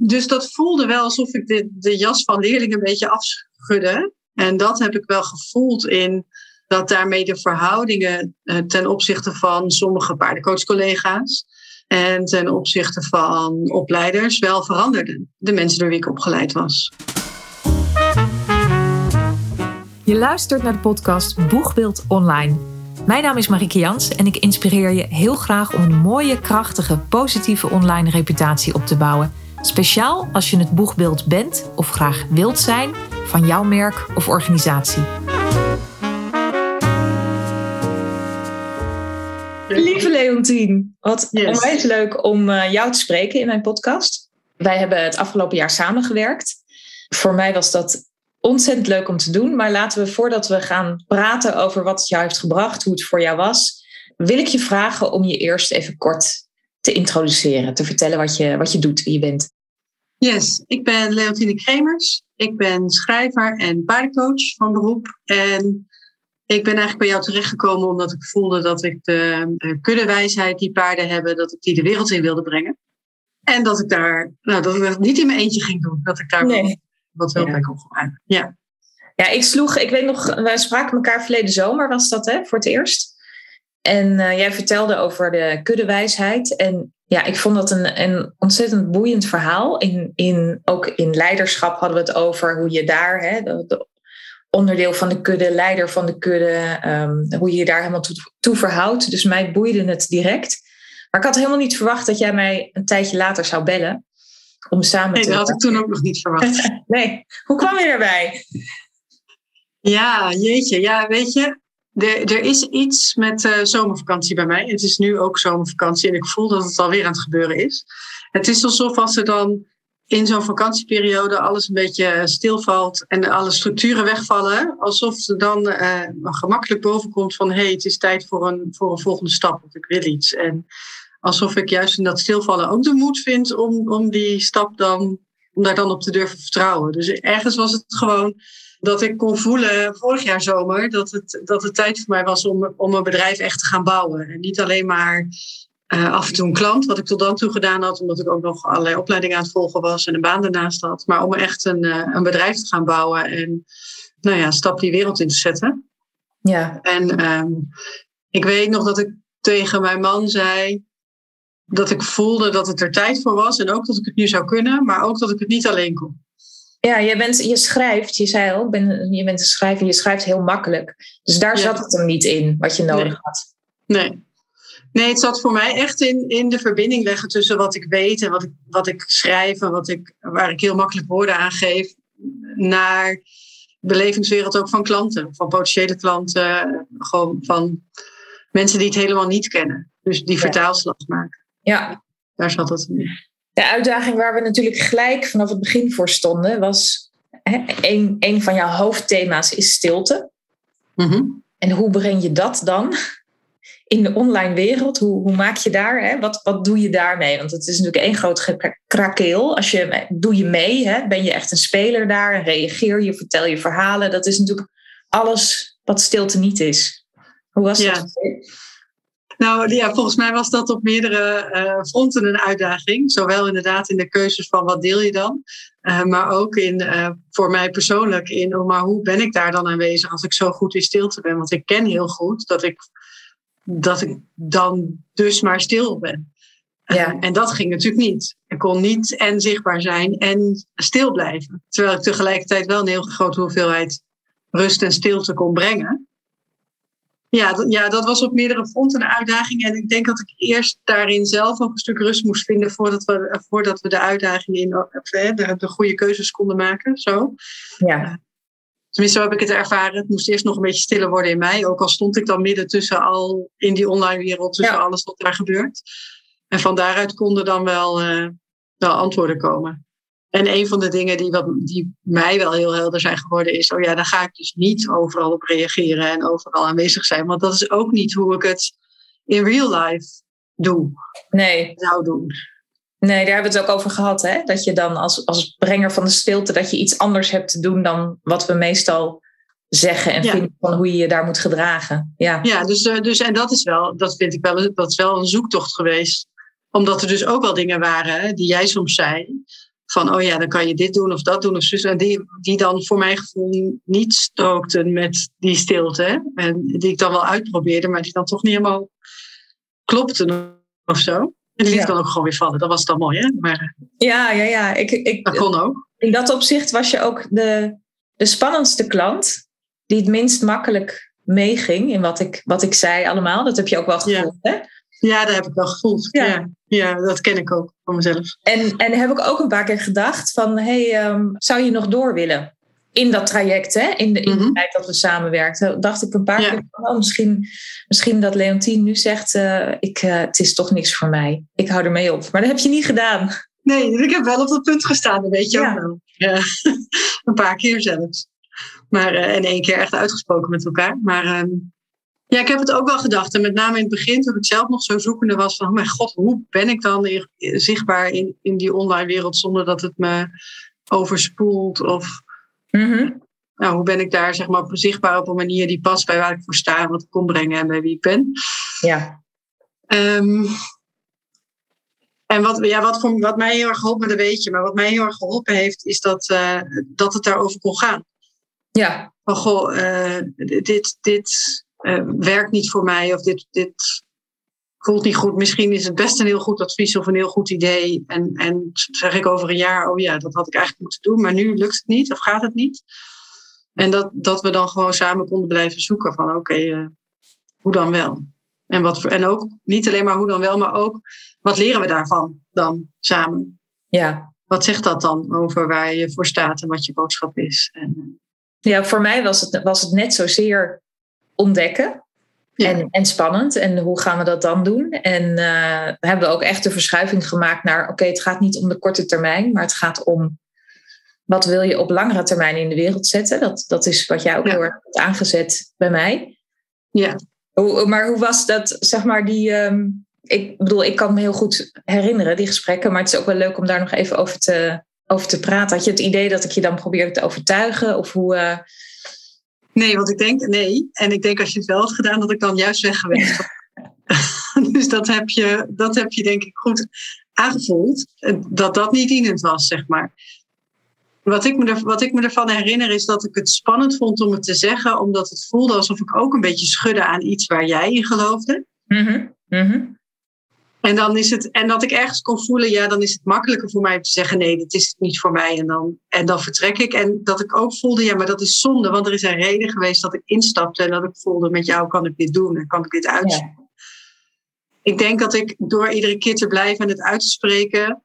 dus dat voelde wel alsof ik de, de jas van leerlingen een beetje afschudde. En dat heb ik wel gevoeld in dat daarmee de verhoudingen eh, ten opzichte van sommige paardencoachcollega's en ten opzichte van opleiders wel veranderden. De mensen door wie ik opgeleid was. Je luistert naar de podcast Boegbeeld Online. Mijn naam is Marieke Jans en ik inspireer je heel graag om een mooie, krachtige, positieve online reputatie op te bouwen. Speciaal als je het boegbeeld bent of graag wilt zijn van jouw merk of organisatie. Lieve Leontien, wat yes. onwijs leuk om eh, jou te spreken in mijn podcast. Wij hebben het afgelopen jaar samengewerkt. Voor mij was dat ontzettend leuk om te doen. Maar laten we voordat we gaan praten over wat het jou heeft gebracht, hoe het voor jou was, wil ik je vragen om je eerst even kort te introduceren, te vertellen wat je, wat je doet, wie je bent. Yes, ik ben Leontine Kremers. Ik ben schrijver en paardencoach van beroep. En ik ben eigenlijk bij jou terechtgekomen omdat ik voelde dat ik de kuddewijsheid die paarden hebben, dat ik die de wereld in wilde brengen. En dat ik daar, nou, dat ik dat niet in mijn eentje ging doen. Dat ik daar nee. wat wel bij kon gebruiken. Ja. Ja, ik sloeg, ik weet nog, wij spraken elkaar verleden zomer, was dat hè, voor het eerst. En uh, jij vertelde over de kuddewijsheid. En ja, ik vond dat een, een ontzettend boeiend verhaal. In, in, ook in leiderschap hadden we het over hoe je daar, hè, de, onderdeel van de kudde, leider van de kudde, um, hoe je je daar helemaal toe, toe, verhoudt. Dus mij boeide het direct. Maar ik had helemaal niet verwacht dat jij mij een tijdje later zou bellen. Om samen nee, te. dat had ik toen ook nog niet verwacht. nee. Hoe kwam je erbij? Ja, jeetje. Ja, weet je, er, er is iets met uh, zomervakantie bij mij. Het is nu ook zomervakantie en ik voel dat het alweer aan het gebeuren is. Het is alsof als er dan in zo'n vakantieperiode alles een beetje stilvalt en alle structuren wegvallen, alsof er dan uh, gemakkelijk bovenkomt van hé, hey, het is tijd voor een, voor een volgende stap, want ik wil iets. En alsof ik juist in dat stilvallen ook de moed vind om, om die stap dan, om daar dan op te durven vertrouwen. Dus ergens was het gewoon dat ik kon voelen vorig jaar zomer dat het, dat het tijd voor mij was om, om een bedrijf echt te gaan bouwen. En niet alleen maar uh, af en toe een klant, wat ik tot dan toe gedaan had, omdat ik ook nog allerlei opleidingen aan het volgen was en een baan daarnaast had. Maar om echt een, uh, een bedrijf te gaan bouwen en nou ja, een stap die wereld in te zetten. Ja. En um, ik weet nog dat ik tegen mijn man zei dat ik voelde dat het er tijd voor was en ook dat ik het nu zou kunnen, maar ook dat ik het niet alleen kon. Ja, je, bent, je schrijft, je zei al, ben, je bent een schrijver, je schrijft heel makkelijk. Dus daar ja. zat het hem niet in, wat je nodig nee. had. Nee. Nee, het zat voor mij echt in, in de verbinding leggen tussen wat ik weet en wat ik, wat ik schrijf en wat ik, waar ik heel makkelijk woorden aan geef, naar de belevingswereld ook van klanten, van potentiële klanten, gewoon van mensen die het helemaal niet kennen. Dus die vertaalslag maken. Ja. Daar zat het in. De uitdaging waar we natuurlijk gelijk vanaf het begin voor stonden, was hè, een, een van jouw hoofdthema's is stilte. Mm -hmm. En hoe breng je dat dan in de online wereld? Hoe, hoe maak je daar? Hè? Wat, wat doe je daarmee? Want het is natuurlijk één groot krakeel. Als je, doe je mee? Hè? Ben je echt een speler daar? Reageer je? Vertel je verhalen? Dat is natuurlijk alles wat stilte niet is. Hoe was ja. dat? Nou ja, volgens mij was dat op meerdere uh, fronten een uitdaging. Zowel inderdaad in de keuzes van wat deel je dan. Uh, maar ook in, uh, voor mij persoonlijk in, oh, maar hoe ben ik daar dan aanwezig als ik zo goed in stilte ben? Want ik ken heel goed dat ik, dat ik dan dus maar stil ben. Ja. en dat ging natuurlijk niet. Ik kon niet en zichtbaar zijn en stil blijven. Terwijl ik tegelijkertijd wel een heel grote hoeveelheid rust en stilte kon brengen. Ja, dat, ja, dat was op meerdere fronten een uitdaging. En ik denk dat ik eerst daarin zelf ook een stuk rust moest vinden voordat we, voordat we de uitdaging in de, de goede keuzes konden maken. Zo. Ja. Tenminste, zo heb ik het ervaren. Het moest eerst nog een beetje stiller worden in mij. Ook al stond ik dan midden tussen al in die online wereld, tussen ja. alles wat daar gebeurt. En van daaruit konden dan wel, uh, wel antwoorden komen. En een van de dingen die, wat, die mij wel heel helder zijn geworden is: oh ja, dan ga ik dus niet overal op reageren en overal aanwezig zijn. Want dat is ook niet hoe ik het in real life doe. Nee. Zou doen. Nee, daar hebben we het ook over gehad. Hè? Dat je dan als, als brenger van de stilte, dat je iets anders hebt te doen dan wat we meestal zeggen en ja. vinden van hoe je je daar moet gedragen. Ja, ja dus, dus en dat is wel, dat vind ik wel, dat is wel een zoektocht geweest. Omdat er dus ook wel dingen waren die jij soms zei van, oh ja, dan kan je dit doen of dat doen of zo. Die, die dan voor mijn gevoel niet strookten met die stilte. En die ik dan wel uitprobeerde, maar die dan toch niet helemaal klopten of zo. En die liet dan ook gewoon weer vallen. Dat was dan mooi, hè? Maar, ja, ja, ja. Ik, ik, dat kon ook. In dat opzicht was je ook de, de spannendste klant die het minst makkelijk meeging in wat ik, wat ik zei allemaal. Dat heb je ook wel gevoeld, ja. hè? Ja, dat heb ik wel gevoeld. Ja. ja. Dat ken ik ook van mezelf. En, en heb ik ook een paar keer gedacht van, hey, ehm, zou je nog door willen? In dat traject, hè? in de, in de mhm. tijd dat we samenwerkten, dacht ik een paar keer van, oh, misschien, misschien dat Leontien nu zegt, uh, ik, uh, het is toch niks voor mij. Ik hou ermee op. Maar dat heb je niet gedaan. Nee, ik heb wel op dat punt gestaan, dat weet je ook wel. Ja. een paar keer zelfs. Maar, uh, en één keer echt uitgesproken met elkaar. Maar ehm, ja, ik heb het ook wel gedacht. En met name in het begin, toen ik zelf nog zo zoekende was van, oh mijn god, hoe ben ik dan zichtbaar in, in die online wereld zonder dat het me overspoelt? Of mm nou, hoe ben ik daar zeg maar, zichtbaar op een manier die past bij waar ik voor sta, wat ik kom brengen en bij wie ik ben? Ja. Um, en wat, ja, wat, voor, wat mij heel erg geholpen, dat weet je, maar wat mij heel erg geholpen heeft, is dat, uh, dat het daarover kon gaan. Ja. Van goh, uh, dit, dit, uh, werkt niet voor mij of dit, dit voelt niet goed. Misschien is het best een heel goed advies of een heel goed idee. En, en zeg ik over een jaar, oh ja, dat had ik eigenlijk moeten doen, maar nu lukt het niet of gaat het niet. En dat, dat we dan gewoon samen konden blijven zoeken van oké, okay, uh, hoe dan wel? En, wat, en ook niet alleen maar hoe dan wel, maar ook wat leren we daarvan dan samen? Ja. Wat zegt dat dan over waar je voor staat en wat je boodschap is? En, ja, voor mij was het, was het net zozeer ontdekken. En, en spannend. En hoe gaan we dat dan doen? En uh, we hebben ook echt de verschuiving gemaakt naar: oké, het gaat niet om de korte termijn, maar het gaat om wat wil je op langere termijn in de wereld zetten. Dat, dat is wat jij ook ja. heel erg hebt aangezet bij mij. Ja. Hoe, maar hoe was dat, zeg maar, die. Um, ik bedoel, ik kan me heel goed herinneren, die gesprekken, maar het is ook wel leuk om daar nog even over te, over te praten. Had je het idee dat ik je dan probeerde te overtuigen? Of hoe. Uh, Nee, want ik denk nee. En ik denk als je het wel had gedaan, dat ik dan juist weg geweest dus dat heb, je, dat heb je denk ik goed aangevoeld. Dat dat niet dienend was, zeg maar. Wat ik, me er, wat ik me ervan herinner is dat ik het spannend vond om het te zeggen, omdat het voelde alsof ik ook een beetje schudde aan iets waar jij in geloofde. Mm -hmm. En, dan is het, en dat ik ergens kon voelen, ja, dan is het makkelijker voor mij om te zeggen: nee, dit is niet voor mij. En dan, en dan vertrek ik. En dat ik ook voelde, ja, maar dat is zonde, want er is een reden geweest dat ik instapte en dat ik voelde: met jou kan ik dit doen en kan ik dit uitzoeken. Ja. Ik denk dat ik door iedere keer te blijven en het uit te spreken,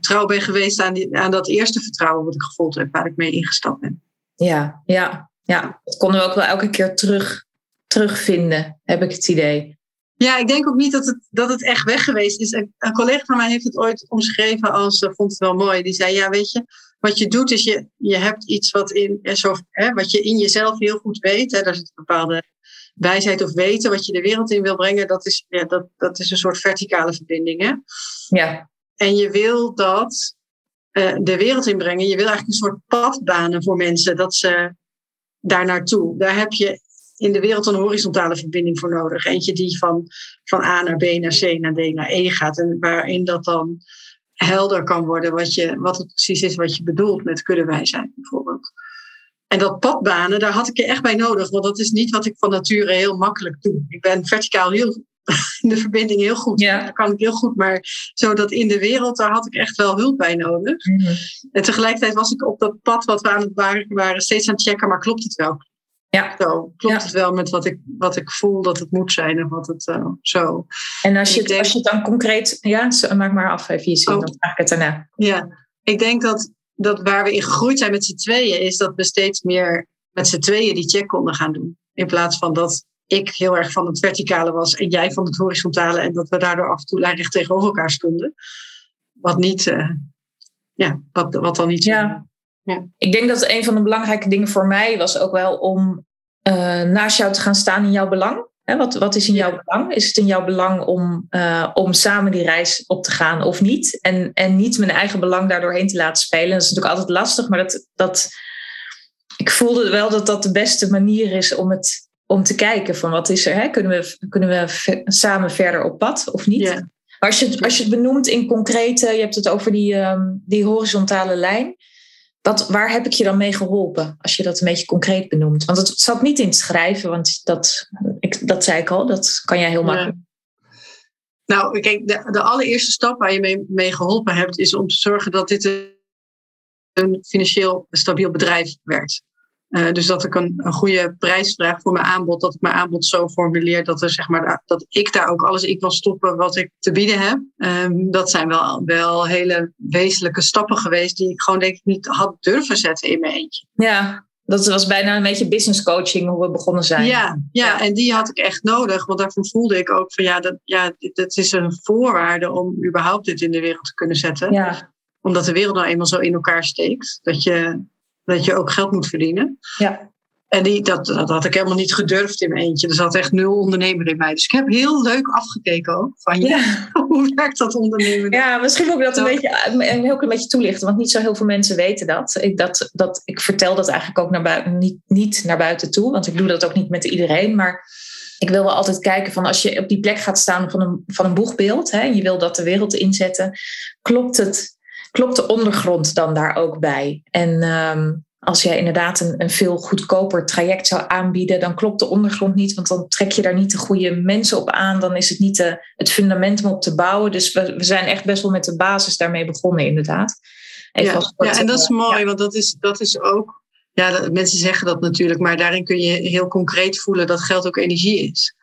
trouw ben geweest aan, die, aan dat eerste vertrouwen wat ik gevoeld heb, waar ik mee ingestapt ben. Ja, ja, ja. Dat konden we ook wel elke keer terug, terugvinden, heb ik het idee. Ja, ik denk ook niet dat het, dat het echt weg geweest is. Een, een collega van mij heeft het ooit omschreven als, uh, vond het wel mooi. Die zei, ja, weet je, wat je doet is je, je hebt iets wat, in, zo, hè, wat je in jezelf heel goed weet. Hè, daar zit een bepaalde wijsheid of weten wat je de wereld in wil brengen. Dat is, ja, dat, dat is een soort verticale verbinding. Hè? Ja. En je wil dat uh, de wereld inbrengen. Je wil eigenlijk een soort pad banen voor mensen. Dat ze daar naartoe. Daar heb je in de wereld een horizontale verbinding voor nodig. Eentje die van, van A naar B naar C naar D naar E gaat. En waarin dat dan helder kan worden wat, je, wat het precies is wat je bedoelt met kuddewijsheid bijvoorbeeld. En dat padbanen, daar had ik je echt bij nodig. Want dat is niet wat ik van nature heel makkelijk doe. Ik ben verticaal heel in de verbinding heel goed. Ja. Dat kan ik heel goed. Maar zodat in de wereld, daar had ik echt wel hulp bij nodig. Mm -hmm. En tegelijkertijd was ik op dat pad wat we aan het waren, waren steeds aan het checken. Maar klopt het wel? Ja. Zo, klopt Ja. het wel met wat ik, wat ik voel dat het moet zijn en wat het uh, zo. En als je, denk- als je het dan concreet... Ja, maak maar af even je zin, Oh. dan vraag ik het daarna. Ja, ik denk dat, dat waar we in gegroeid zijn met z'n tweeën, is dat we steeds meer met z'n tweeën die check konden gaan doen. In plaats van dat ik heel erg van het verticale was en jij van het horizontale. En dat we daardoor af en toe lijnrecht tegenover elkaar stonden. Wat niet, eh, ja, wat, wat dan niet zo- Ja. Ik denk dat een van de belangrijke dingen voor mij was ook wel om eh, naast jou te gaan staan in jouw belang. Hè, wat, wat is in jouw belang? Is het in jouw belang om, eh, om samen die reis op te gaan of niet? En, en niet mijn eigen belang daardoorheen te laten spelen. Dat is natuurlijk altijd lastig, maar dat, dat, ik voelde wel dat dat de beste manier is om, het, om te kijken van wat is er. Hè? Kunnen, we, kunnen we samen verder op pad of niet? Ja. Maar als je, het, als je het benoemt in concrete, je hebt het over die, ehm, die horizontale lijn. Wat, waar heb ik je dan mee geholpen? Als je dat een beetje concreet benoemt. Want het zat niet in het schrijven, want dat, ik, dat zei ik al, dat kan jij heel makkelijk. Nou, kijk, de, de allereerste stap waar je mee, mee geholpen hebt, is om te zorgen dat dit een financieel stabiel bedrijf werd. Uh, dus dat ik een, een, goede prijs vraag voor mijn aanbod, dat ik mijn aanbod zo formuleer dat, er, zeg maar, dat ik daar ook alles in kan stoppen wat ik te bieden heb. Um, dat zijn wel, wel hele wezenlijke stappen geweest die ik gewoon denk ik niet had durven zetten in mijn eentje. Ja, dat was bijna een beetje business coaching hoe we begonnen zijn. Ja, ja, en die had ik echt nodig. Want daarvan voelde ik ook van ja, dat, ja, dat is een voorwaarde om überhaupt dit in de wereld te kunnen zetten. Ja. Omdat de wereld nou eenmaal zo in elkaar steekt. Dat je, dat je ook geld moet verdienen. Ja. En die, dat, dat had ik helemaal niet gedurfd in mijn eentje. Er zat echt nul ondernemer in mij. Dus ik heb heel leuk afgekeken ook. Van ja, hoe werkt dat ondernemen? Ja, misschien moet ik dat een, beetje, een heel klein beetje toelichten. Want niet zo heel veel mensen weten dat. Ik, dat, dat, ik vertel dat eigenlijk ook naar buiten, niet, niet naar buiten toe. Want ik doe dat ook niet met iedereen. Maar ik wil wel altijd kijken van als je op die plek gaat staan van een, van een boegbeeld. Hè, en je wil dat de wereld inzetten. Klopt, het, klopt de ondergrond dan daar ook bij? En... Um, als jij inderdaad een, een veel goedkoper traject zou aanbieden, dan klopt de ondergrond niet, want dan trek je daar niet de goede mensen op aan. Dan is het niet de, het fundament om op te bouwen. Dus we, we zijn echt best wel met de basis daarmee begonnen, inderdaad. ja, ja, en dat is mooi, want dat is, dat is ook. Ja, dat, mensen zeggen dat natuurlijk, maar daarin kun je heel concreet voelen dat geld ook energie is.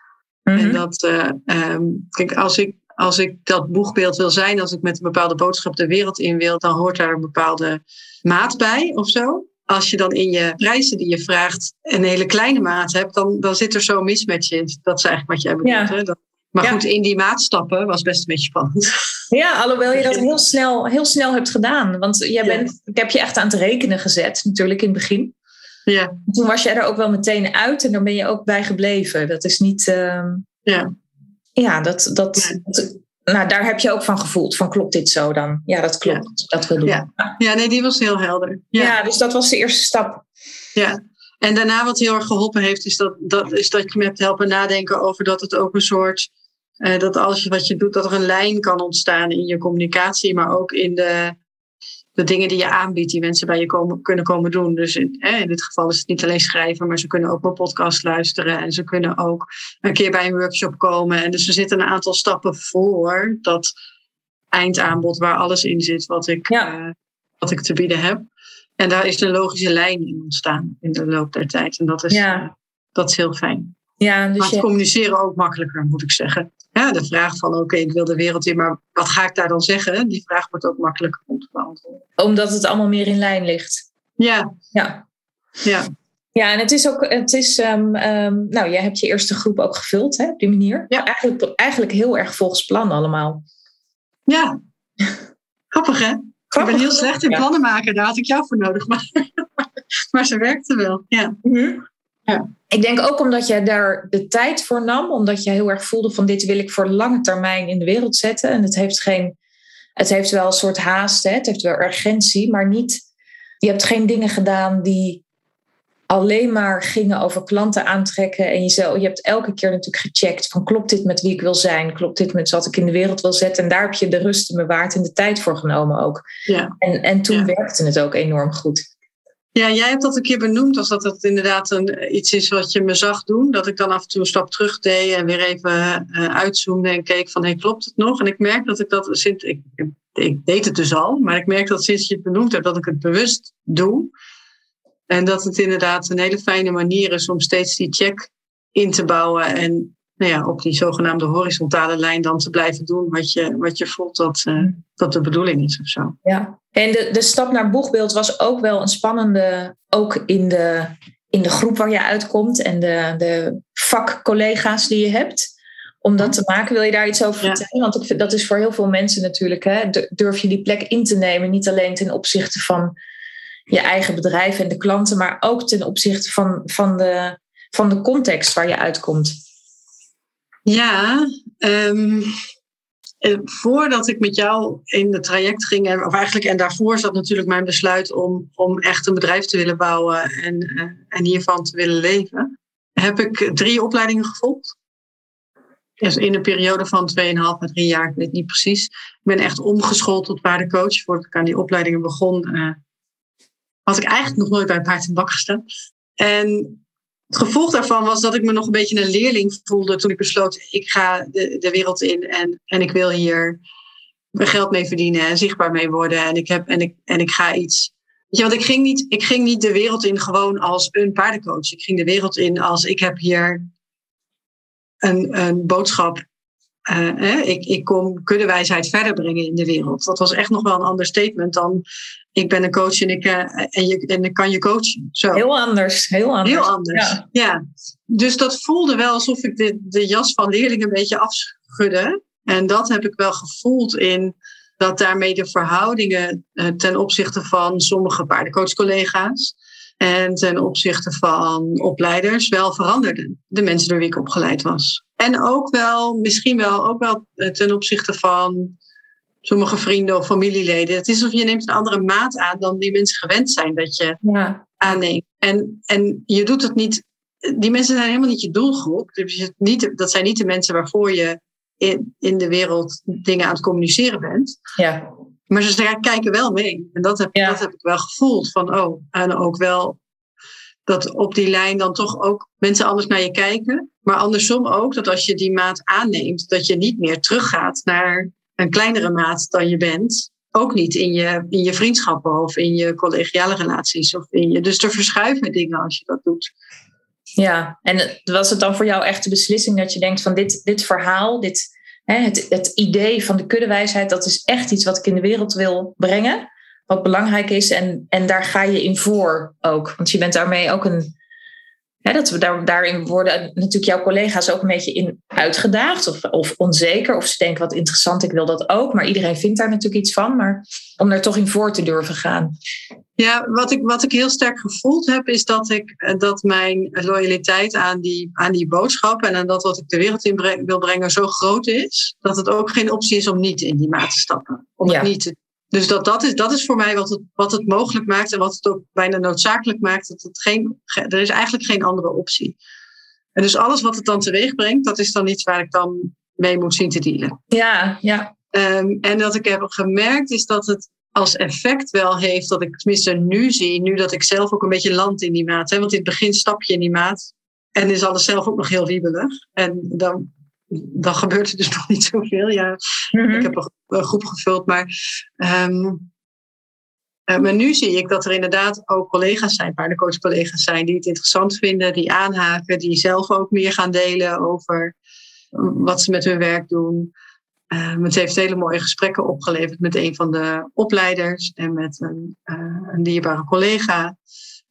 En Mhm. dat, uh, um, kijk, als ik, als ik dat boegbeeld wil zijn, als ik met een bepaalde boodschap de wereld in wil, dan hoort daar een bepaalde maat bij of zo als je dan in je prijzen die je vraagt een hele kleine maat hebt, dan, dan zit er zo'n mismatch in. Dat is eigenlijk wat jij bedoelt. Ja. Hè? Dat, maar Ja. goed, in die maatstappen was best een beetje spannend. Ja, alhoewel je dat heel snel, heel snel hebt gedaan. Want jij Ja. bent, ik heb je echt aan het rekenen gezet, natuurlijk in het begin. ja, Toen was je er ook wel meteen uit en dan ben je ook bij gebleven. Dat is niet. ehm, ja, ja, dat, dat, nou, daar heb je ook van gevoeld. Van klopt dit zo dan? Ja, dat klopt. Dat wil doen. Ja. ja, nee, die was heel helder. Ja. Ja, dus dat was de eerste stap. ja. En daarna wat heel erg geholpen heeft, is dat, dat, is dat je me hebt helpen nadenken over dat het ook een soort. eh, dat als je wat je doet, dat er een lijn kan ontstaan in je communicatie, maar ook in de, de dingen die je aanbiedt, die mensen bij je komen, kunnen komen doen. Dus in, hè, in dit geval is het niet alleen schrijven, maar ze kunnen ook mijn podcast luisteren en ze kunnen ook een keer bij een workshop komen. En dus er zitten een aantal stappen voor dat eindaanbod waar alles in zit wat ik, Ja. eh, wat ik te bieden heb. En daar is een logische lijn in ontstaan in de loop der tijd. En dat is, Ja. eh, dat is heel fijn. Ja, dus Maakt je, communiceren ook makkelijker, moet ik zeggen. Ja, de vraag van oké, ik wil de wereld in, maar wat ga ik daar dan zeggen? Die vraag wordt ook makkelijker om te beantwoorden. omdat het allemaal meer in lijn ligt. Ja, Ja. ja, Ja, en het is ook, het is, ehm, ehm, nou, jij hebt je eerste groep ook gevuld, hè, op die manier. Ja. Eigenlijk, eigenlijk heel erg volgens plan allemaal. ja. Grappig hè? Ik ben heel slecht in plannen maken, daar had ik jou voor nodig. Maar, maar ze werkte wel. Ja, Mhm. Ja. Ik denk ook omdat jij daar de tijd voor nam, omdat je heel erg voelde van dit wil ik voor lange termijn in de wereld zetten. En het heeft geen, het heeft wel een soort haast, hè? het heeft wel urgentie, maar niet, je hebt geen dingen gedaan die alleen maar gingen over klanten aantrekken. En jezelf, je hebt elke keer natuurlijk gecheckt van klopt dit met wie ik wil zijn, klopt dit met wat ik in de wereld wil zetten. En daar heb je de rust en bewaard en de tijd voor genomen ook. ja. En, en toen Ja. werkte het ook enorm goed. Ja, jij hebt dat een keer benoemd als dat het inderdaad een, iets is wat je me zag doen. Dat ik dan af en toe een stap terug deed en weer even eh, uitzoomde en keek van klopt het nog? En ik merk dat ik dat sinds ik, ik deed het dus al, maar ik merk dat sinds je het benoemd hebt dat ik het bewust doe. En dat het inderdaad een hele fijne manier is om steeds die check in te bouwen en nou ja, op die zogenaamde horizontale lijn dan te blijven doen wat je, wat je voelt dat, eh, dat de bedoeling is of zo. Ja, en de, de stap naar boegbeeld was ook wel een spannende, ook in de, in de groep waar je uitkomt en de, de vakcollega's die je hebt. Om dat te maken, wil je daar iets over Ja. vertellen? Want ik vind, dat is voor heel veel mensen natuurlijk. Hè? Durf je die plek in te nemen, niet alleen ten opzichte van je eigen bedrijf en de klanten, maar ook ten opzichte van, van, de, van de context waar je uitkomt. Ja, ehm, eh, voordat ik met jou in het traject ging, en- of eigenlijk en daarvoor zat natuurlijk mijn besluit om, om echt een bedrijf te willen bouwen en, eh, en hiervan te willen leven, heb ik drie opleidingen gevolgd. in een periode van 2,5 à 3 jaar, ik weet niet precies. Ik ben echt omgeschoold tot paardencoach. Voordat ik aan die opleidingen begon, uh, had ik eigenlijk nog nooit bij een paard in bak gestaan. En het gevolg daarvan was dat ik me nog een beetje een leerling voelde toen ik besloot, ik ga de, de wereld in en, en ik wil hier mijn geld mee verdienen en zichtbaar mee worden. En ik, heb, en ik, en ik ga iets. Weet je, want ik ging, niet, ik ging niet de wereld in gewoon als een paardencoach. Ik ging de wereld in als ik heb hier een, een boodschap. Uh, ik, ik kom kuddewijsheid verder brengen in de wereld. Dat was echt nog wel een ander statement dan ik ben een coach en ik, uh, en je, en ik kan je coachen. Zo. Heel anders. Heel anders. Heel anders. Ja. ja. Dus dat voelde wel alsof ik de, de jas van leerling een beetje afschudde. En dat heb ik wel gevoeld in dat daarmee de verhoudingen uh, ten opzichte van sommige paardencoachcollega's en ten opzichte van opleiders wel veranderden. De mensen door wie ik opgeleid was. En ook wel, misschien wel, ook wel eh, ten opzichte van sommige vrienden of familieleden. Het is alsof je neemt een andere maat aan dan die mensen gewend zijn dat je ja. aanneemt. En, en je doet het niet. Die mensen zijn helemaal niet je doelgroep. Dus niet, dat zijn niet de mensen waarvoor je in, in de wereld dingen aan het communiceren bent. Ja. Maar ze kijken wel mee. En dat heb, dat heb ik wel gevoeld. Van, oh, en ook wel dat op die lijn dan toch ook mensen anders naar je kijken. Maar andersom ook dat als je die maat aanneemt, dat je niet meer teruggaat naar een kleinere maat dan je bent. Ook niet in je, in je vriendschappen of in je collegiale relaties. Of in je, dus er verschuiven dingen als je dat doet. Ja, en was het dan voor jou echt de beslissing dat je denkt van dit, dit verhaal, dit, hè, het, het idee van de kuddewijsheid, dat is echt iets wat ik in de wereld wil brengen, wat belangrijk is en, en daar ga je in voor ook. Want je bent daarmee ook een, dat we daar, daarin worden natuurlijk jouw collega's ook een beetje in uitgedaagd of, of onzeker, of ze denken wat interessant, ik wil dat ook, maar iedereen vindt daar natuurlijk iets van, maar om daar toch in voor te durven gaan. Ja, wat ik, wat ik heel sterk gevoeld heb, is dat, ik, eh, dat mijn loyaliteit aan die, aan die boodschap en aan dat wat ik de wereld in wil brengen zo groot is, dat het ook geen optie is om niet in die maat te stappen. Om het niet te, dus dat, dat, is, dat is voor mij wat het, wat het mogelijk maakt en wat het ook bijna noodzakelijk maakt. Dat het geen, er is eigenlijk geen andere optie. En dus alles wat het dan teweeg brengt, dat is dan iets waar ik dan mee moet zien te dealen. Ja, ja. Um, en dat ik heb gemerkt is dat het als effect wel heeft dat ik tenminste nu zie, nu dat ik zelf ook een beetje land in die maat. Hè, want in het begin stap je in die maat en is alles zelf ook nog heel wiebelig. En dan, dan gebeurt er dus nog niet zoveel. Ja, mm-hmm. Ik heb een groep gevuld, maar, um, uh, maar nu zie ik dat er inderdaad ook collega's zijn, paardencoach-collega's zijn, die het interessant vinden, die aanhaken, die zelf ook meer gaan delen over wat ze met hun werk doen. Uh, het heeft hele mooie gesprekken opgeleverd met een van de opleiders en met een, uh, een dierbare collega.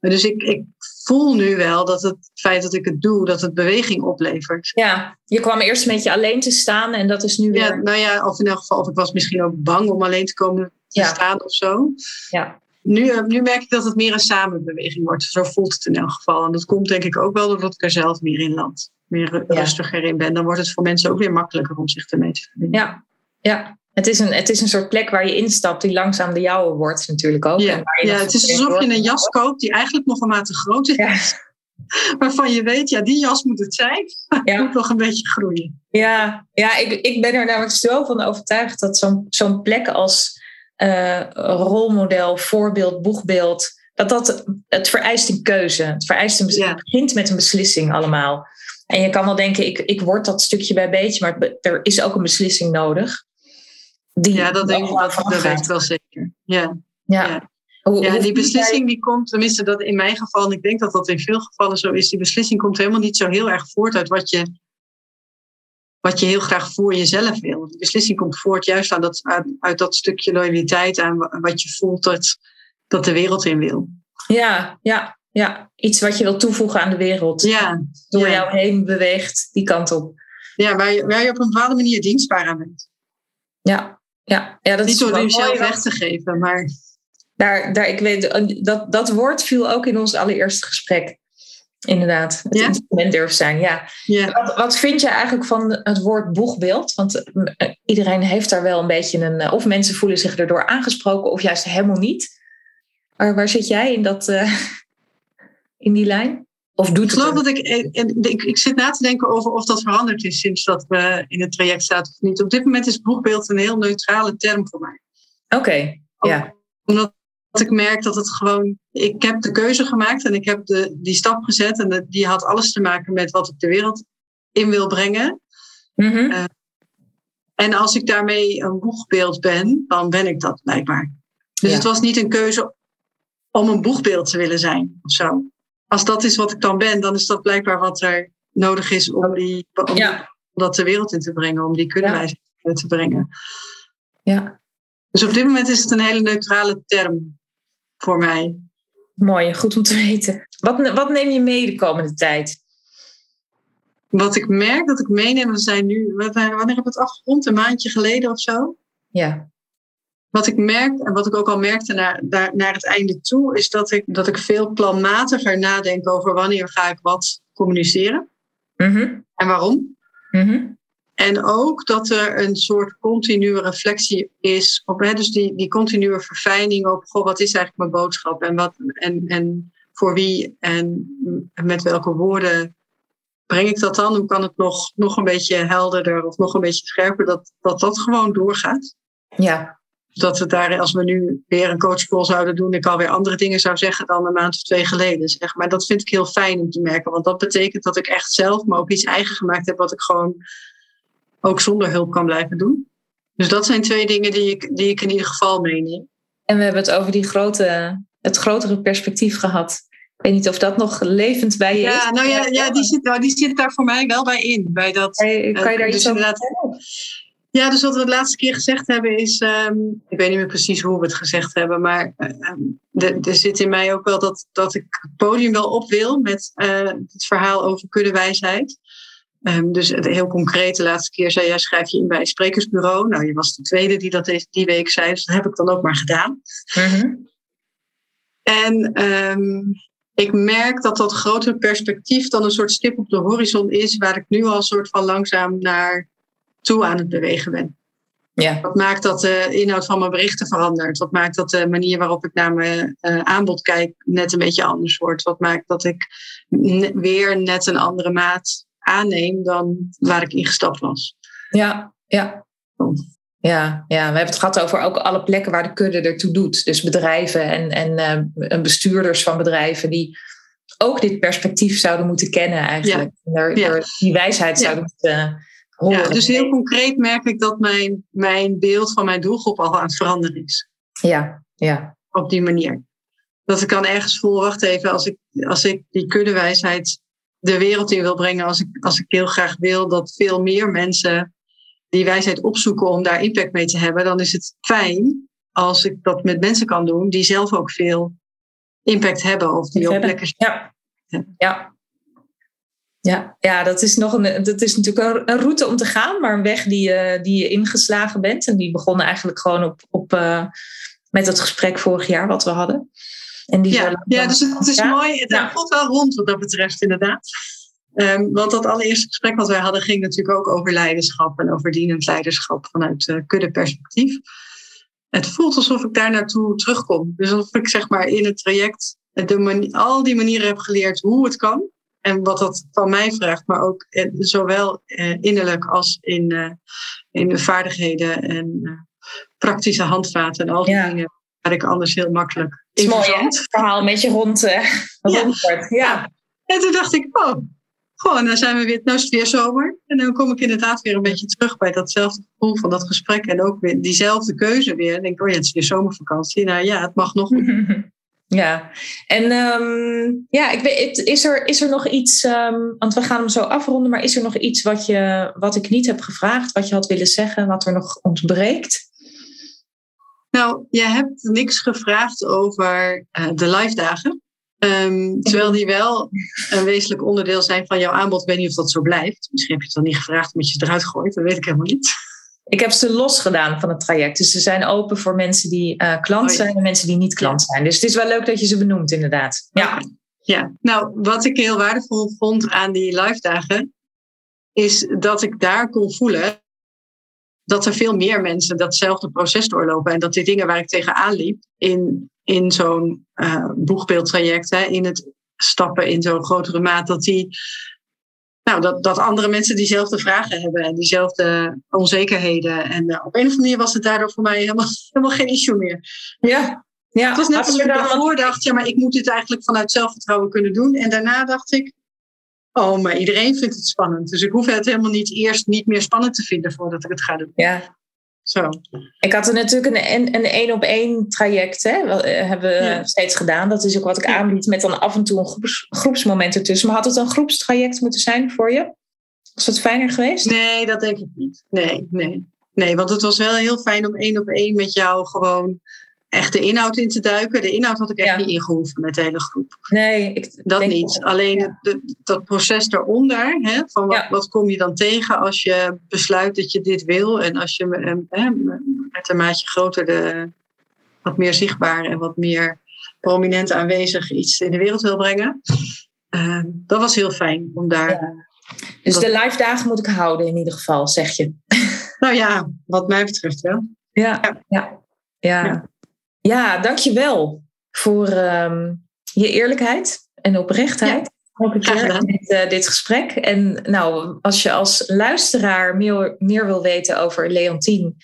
Dus ik, ik voel nu wel dat het feit dat ik het doe, dat het beweging oplevert. Ja, je kwam eerst een beetje alleen te staan en dat is nu weer... Ja, nou ja, of in elk geval, of ik was misschien ook bang om alleen te komen te staan of zo. Ja. Nu, uh, nu merk ik dat het meer een samenbeweging wordt. Zo voelt het in elk geval. En dat komt denk ik ook wel doordat ik er zelf meer in land meer rustiger in ben, dan wordt het voor mensen ook weer makkelijker om zich ermee te verbinden. Ja, ja. Het, is een, het is een soort plek waar je instapt die langzaam de jouwe wordt natuurlijk ook. Ja, ja het is alsof je een jas koopt die eigenlijk nog een maat te groot is. Ja. Waarvan je weet, ja, die jas moet het zijn. Ja. moet nog een beetje groeien. Ja, ja ik, ik ben er namelijk zo van overtuigd dat zo'n zo'n plek als uh, rolmodel, voorbeeld, boegbeeld, dat dat het vereist een keuze. Het vereist een, ja. het begint met een beslissing allemaal. En je kan wel denken, ik, ik word dat stukje bij beetje, maar er is ook een beslissing nodig. Die ja, dat denk ik, dat, dat weet ik wel zeker. Ja. Ja. ja. ja, die beslissing die komt, tenminste dat in mijn geval, en ik denk dat dat in veel gevallen zo is, die beslissing komt helemaal niet zo heel erg voort uit wat je, wat je heel graag voor jezelf wil. Die beslissing komt voort juist aan dat, uit, uit dat stukje loyaliteit aan wat je voelt dat, dat de wereld in wil. Ja, ja, ja, iets wat je wil toevoegen aan de wereld. Ja, door jou heen beweegt die kant op. Ja, waar je, waar je op een bepaalde manier dienstbaar aan bent. Ja, ja. ja dat Niet door jezelf weg te geven, maar. Daar, daar, ik weet, dat, dat woord viel ook in ons allereerste gesprek. Inderdaad, het ja? instrument durf zijn. Ja. ja. Wat, wat vind je eigenlijk van het woord boegbeeld? Want eh, iedereen heeft daar wel een beetje een. Eh, of mensen voelen zich erdoor aangesproken, of juist helemaal niet. Maar waar zit jij in dat, uh, in die lijn? Of doet Ik geloof dat ik, en ik, ik zit na te denken over of dat veranderd is sinds dat we in het traject zaten of niet. Op dit moment is boegbeeld een heel neutrale term voor mij. Oké, ja. Omdat ik merk dat het gewoon. Ik heb de keuze gemaakt en ik heb de, die stap gezet. En de- die had alles te maken met wat ik de wereld in wil brengen. Mhm. En als ik daarmee een boegbeeld ben, dan ben ik dat blijkbaar. Dus Ja. het was niet een keuze om een boegbeeld te willen zijn of zo. Als dat is wat ik dan ben, dan is dat blijkbaar wat er nodig is om, die, om Ja. dat de wereld in te brengen, om die kundewijze te brengen. ja, Dus op dit moment is het een hele neutrale term voor mij. mooi. Goed om te weten. Wat, wat neem je mee de komende tijd? Wat ik merk dat ik meeneem, we zijn nu, wanneer hebben we het afgerond? Een maandje geleden of zo? Ja. Wat ik merk, en wat ik ook al merkte naar, naar, naar het einde toe, is dat ik, dat ik veel planmatiger nadenk over wanneer ga ik wat communiceren Mhm. en waarom. Mhm. En ook dat er een soort continue reflectie is op, hè, dus die, die continue verfijning op, goh, wat is eigenlijk mijn boodschap en, wat, en, en voor wie en met welke woorden breng ik dat dan? Hoe kan het nog, nog een beetje helderder of nog een beetje scherper, dat dat, dat gewoon doorgaat? Ja. Dat we daar, als we nu weer een coachcall zouden doen, ik alweer andere dingen zou zeggen dan een maand of twee geleden. Zeg. Maar dat vind ik heel fijn om te merken, want dat betekent dat ik echt zelf me ook iets eigen gemaakt heb, wat ik gewoon ook zonder hulp kan blijven doen. Dus dat zijn twee dingen die ik, die ik in ieder geval meeneem. En we hebben het over die grote, het grotere perspectief gehad. Ik weet niet of dat nog levend bij je is. Ja, nou ja, ja die, zit, nou, die zit daar voor mij wel bij in. Bij dat, Kan je, kan je daar dus iets over inderdaad- vertellen? Ja, dus wat we de laatste keer gezegd hebben is, ehm, ik weet niet meer precies hoe we het gezegd hebben, maar ehm, er, zit in mij ook wel dat, dat ik het podium wel op wil met eh, het verhaal over kuddewijsheid. Ehm, dus het heel concreet, de laatste keer zei jij, schrijf je in bij een sprekersbureau. Nou, je was de tweede die dat deze- die week zei, dus dat heb ik dan ook maar gedaan. Mhm. En ik merk dat dat grotere perspectief dan een soort stip op de horizon is, waar ik nu al soort van langzaam naar toe aan het bewegen ben. Ja. Wat maakt dat de inhoud van mijn berichten verandert? Wat maakt dat de manier waarop ik naar mijn eh, aanbod kijk net een beetje anders wordt? Wat maakt dat ik weer net een andere maat aanneem dan waar ik ingestapt was? Ja, ja. Ja, ja, we hebben het gehad over ook alle plekken waar de kudde ertoe doet. Dus bedrijven en, en eh, bestuurders van bedrijven die ook dit perspectief zouden moeten kennen eigenlijk. Er- Ja. er die wijsheid zouden moeten horen. Ja, dus heel concreet merk ik dat mijn, mijn beeld van mijn doelgroep al aan het veranderen is. Ja, ja. Op die manier. Dat ik dan ergens voel, wacht even, als ik, als ik die kuddewijsheid de wereld in wil brengen, als ik, als ik heel graag wil dat veel meer mensen die wijsheid opzoeken om daar impact mee te hebben, dan is het fijn als ik dat met mensen kan doen die zelf ook veel impact hebben of die op Hebben. plekken Ja. Ja. Ja. Ja, ja dat, is nog een, dat is natuurlijk een, route om te gaan, maar een weg die, je- die je ingeslagen bent. En die begon eigenlijk gewoon op, op, eh, met het gesprek vorig jaar wat we hadden. En die Ja, ja, dus het is Ja. mooi. Het Ja. voelt wel rond wat dat betreft, inderdaad. Ehm, want dat allereerste gesprek wat wij hadden ging natuurlijk ook over leiderschap en over dienend leiderschap vanuit uh, kuddeperspectief. Het voelt alsof ik daar naartoe terugkom. Dus alsof ik zeg maar in het traject de al die manieren heb geleerd hoe het kan. En wat dat van mij vraagt, maar ook eh, zowel eh, innerlijk als in, eh, in de vaardigheden en eh, praktische handvaten en al die Ja. dingen waar ik anders heel makkelijk Het is in mooi, hè? Het verhaal een beetje rond, Ja. rond wordt. Ja. En toen dacht ik, oh, gewoon, dan zijn we weer, nou is het weer zomer. En dan kom ik inderdaad weer een beetje terug bij datzelfde gevoel van dat gesprek. En ook weer diezelfde keuze weer. En denk ik, oh ja, het is weer zomervakantie. Nou ja, het mag nog. Ja, en ehm, ja, ik weet, is, er, is er nog iets, ehm, want we gaan hem zo afronden, maar is er nog iets wat, je, wat ik niet heb gevraagd, wat je had willen zeggen, wat er nog ontbreekt? Nou, je hebt niks gevraagd over eh, de live dagen. Ehm, terwijl die wel een wezenlijk onderdeel zijn van jouw aanbod. Ik weet niet of dat zo blijft. Misschien heb je het dan niet gevraagd omdat je het eruit gooit. Dat weet ik helemaal niet. Ik heb ze losgedaan van het traject. Dus ze zijn open voor mensen die eh, klant zijn en mensen die niet klant zijn. Dus het is wel leuk dat je ze benoemt, inderdaad. Ja, Ja, nou, wat ik heel waardevol vond aan die live dagen, is dat ik daar kon voelen dat er veel meer mensen datzelfde proces doorlopen. En dat die dingen waar ik tegenaan liep in, in zo'n eh boegbeeldtraject, hè, in het stappen in zo'n grotere maat, dat die. Nou, dat, dat andere mensen diezelfde vragen hebben en diezelfde onzekerheden. En op een of andere manier was het daardoor voor mij helemaal, helemaal geen issue meer. Ja, ja, het was net als ik daarvoor dacht, ja, maar ik moet dit eigenlijk vanuit zelfvertrouwen kunnen doen. En daarna dacht ik, oh, maar iedereen vindt het spannend. Dus ik hoef het helemaal niet eerst niet meer spannend te vinden voordat ik het ga doen. Ja. Zo. Ik had er natuurlijk een een één op één traject, hè, eh, hebben we steeds gedaan. Dat is ook wat ik aanbied met dan af en toe een groeps, groepsmoment ertussen. Maar had het een groepstraject moeten zijn voor je? Was dat fijner geweest? Nee, dat denk ik niet. Nee, nee. Nee, want het was wel heel fijn om één op één met jou gewoon echt de inhoud in te duiken. De inhoud had ik echt niet ingehoeven met de hele groep. Nee, ik dat niet. Alleen dat proces daaronder, hè, van wat, wat, kom je dan tegen als je besluit dat je dit wil en als je hè, met een maatje groter de, wat meer zichtbaar en wat meer prominent aanwezig iets in de wereld wil brengen. Uh, dat was heel fijn om daar. Dus de live dagen moet ik houden in ieder geval, zeg je. Nou ja, wat mij betreft wel. ja. ja. ja. Ja, dankjewel voor ehm, je eerlijkheid en oprechtheid. Ja. dit, uh, dit gesprek. En nou, als je als luisteraar meer, meer wil weten over Leontien,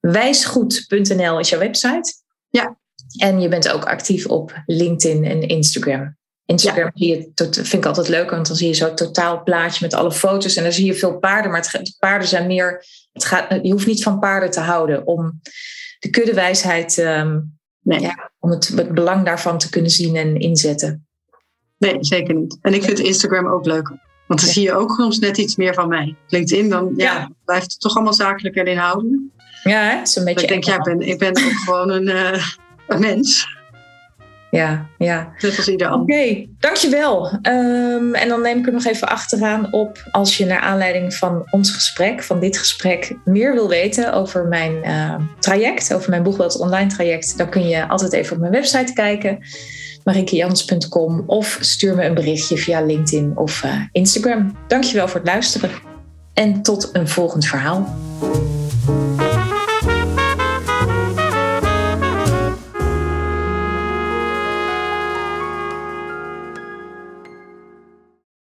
wijsgoed.nl is jouw website. Ja. En je bent ook actief op LinkedIn en Instagram. Instagram zie je, vind ik altijd leuk, want dan zie je zo'n totaal plaatje met alle foto's. En dan zie je veel paarden, maar het, paarden zijn meer. Het gaat, je hoeft niet van paarden te houden om de kuddewijsheid, um, nee. ja, om het, het, belang daarvan te kunnen zien en inzetten. Nee, zeker niet. En ik vind Instagram ook leuk. Want dan zie je ook soms net iets meer van mij. LinkedIn, dan ja, blijft het toch allemaal zakelijk en inhoudelijk. Ja, hè? is een beetje. ik denk, ja, ik ben, ik ben ook gewoon een, uh, een mens. Ja, ja. Net als ieder Oké, okay, dankjewel. Um, en dan neem ik er nog even achteraan op als je naar aanleiding van ons gesprek, van dit gesprek, meer wil weten over mijn uh, traject, over mijn Boegweld online traject, dan kun je altijd even op mijn website kijken, marikejans.com of stuur me een berichtje via LinkedIn of uh, Instagram. Dankjewel voor het luisteren en tot een volgend verhaal.